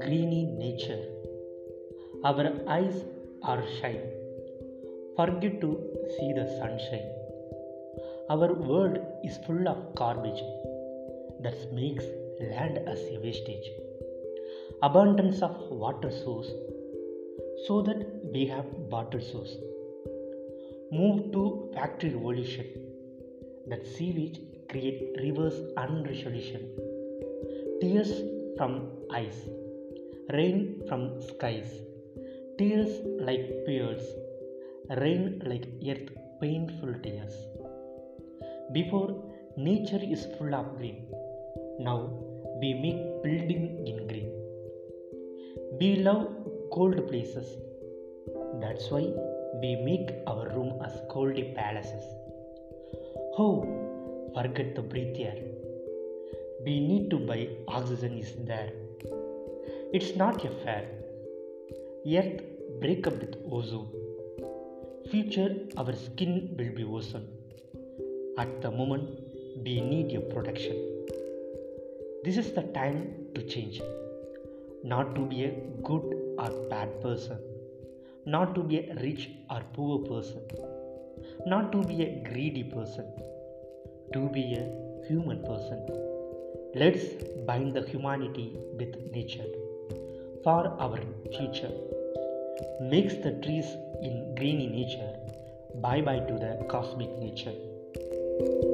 Greeny nature. Our eyes are shy. Forget to see the sunshine. Our world is full of garbage that makes land a wastage. Abundance of water source so that we have water source. Move to factory revolution that sewage create rivers unresolution. Tears from eyes, rain from skies, tears like pearls, rain like earth painful tears. Before nature is full of green, now we make building in green. We love cold places. That's why we make our room as goldy palaces. Oh, forget the breathe air. We need to buy oxygen is there. It's not a fair. Earth break up with ozone. Future our skin will be ozone. At the moment we need your protection. This is the time to change. Not to be a good or bad person. Not to be a rich or poor person. Not to be a greedy person. To be a human person. Let's bind the humanity with nature for our future. Mix the trees in greeny nature. Bye bye to the cosmic nature.